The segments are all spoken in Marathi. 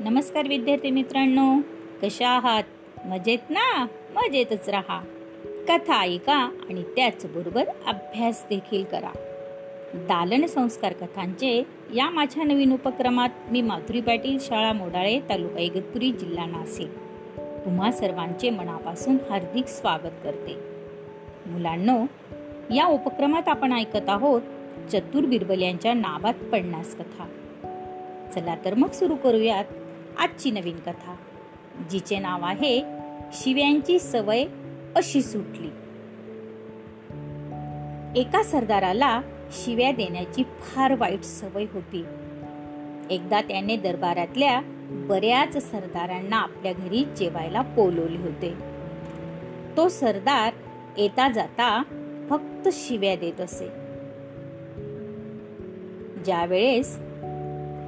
नमस्कार विद्यार्थी मित्रांनो कशा आहात? मजेत ना? मजेतच राहा. कथा ऐका आणि त्याचबरोबर अभ्यास देखील करा. दालन संस्कार कथांचे या माझ्या नवीन उपक्रमात मी माधुरी पाटील शाळा मोडाळे तालुका इगतपुरी जिल्हा नाशिक. तुम्हा सर्वांचे मनापासून हार्दिक स्वागत करते. मुलांनो या उपक्रमात आपण ऐकत आहोत चतुर बिरबल यांच्या नावात पडण्यास कथा. चला तर मग सुरू करूयात. आजची नवीन कथा. जिचे नाव आहे शिव्यांची सवय अशी सुटली. एका सरदाराला शिव्या देण्याची फार वाईट सवय होती. एकदा त्याने दरबारातल्या बऱ्याच सरदारांना आपल्या घरी जेवायला बोलवले होते. तो सरदार येता जाता फक्त शिव्या देत असे. ज्या वेळेस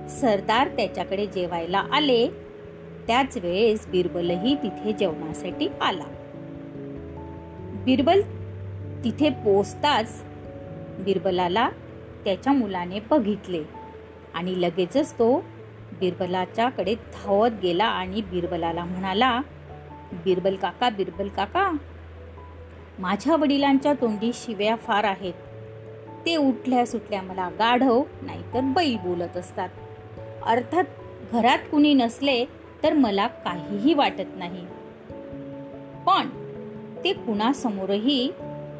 सरदार त्याच्याकडे जेवायला आले. त्याच वेळेस बिरबलही तिथे जेवणासाठी आला. बिरबल तिथे पोचताच बिरबलाला त्याच्या मुलाने बघितले आणि लगेचच तो बिरबलाच्या कडे धावत गेला आणि बिरबलाला म्हणाला बिरबल काका बिरबल काका माझ्या वडिलांच्या तोंडी शिव्या फार आहेत. ते उठल्या सुटल्या मला गाढव नाहीतर बैल बोलत असतात. अर्थात घरात कुणी नसले तर मला काहीही वाटत नाही. पण ते कुणासमोरही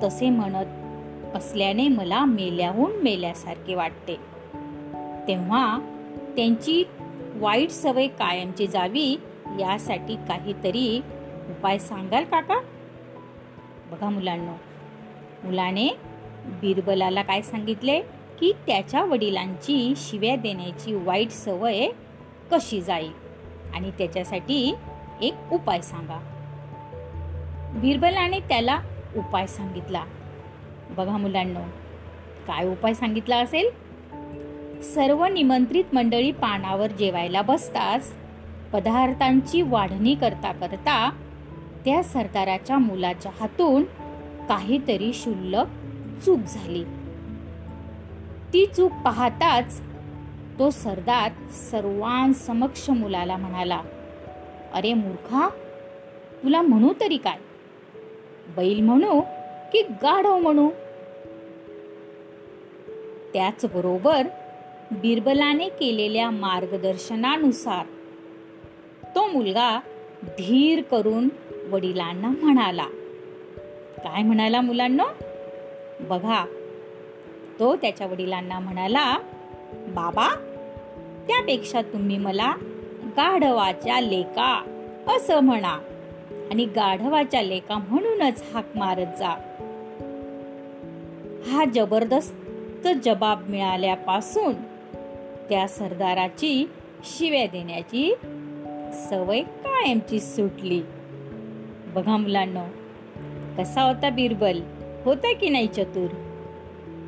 तसे म्हणत असल्याने मला मेल्याहून मेल्यासारखे वाटते. तेव्हा त्यांची वाईट सवय कायमची जावी यासाठी काहीतरी उपाय सांगाल काका? बघा मुलांना मुलाने बिरबलाला काय सांगितले? की त्याच्या वडिलांची शिव्या देण्याची वाईट सवय कशी जाईल? आणि त्याच्यासाठी एक उपाय सांगा. बिरबलाने त्याला उपाय सांगितला. बघा मुलांना काय उपाय सांगितला असेल? सर्व निमंत्रित मंडळी पानावर जेवायला बसताच पदार्थांची वाढणी करता करता त्या सरदाराच्या मुलाच्या हातून काहीतरी शुल्लक चूक झाली. ती चूक पाहताच तो सरदार सर्वांसमक्ष मुलाला म्हणाला अरे मूर्खा तुला म्हणू तरी काय? बैल म्हणू की गाढव म्हणू? त्याचबरोबर बिरबलाने केलेल्या मार्गदर्शनानुसार तो मुलगा धीर करून वडिलांना म्हणाला काय म्हणाला मुलांना? बघा तो त्याच्या वडिलांना म्हणाला बाबा त्यापेक्षा तुम्ही मला गाढवाच्या लेका असं म्हणा आणि गाढवाच्या लेका म्हणूनच हाक मारत जा. हा जबरदस्त जबाब मिळाल्यापासून त्या सरदाराची शिव्या देण्याची सवय कायमची सुटली. बघा मुलांना कसा होता बिरबल होता की नाही चतुर?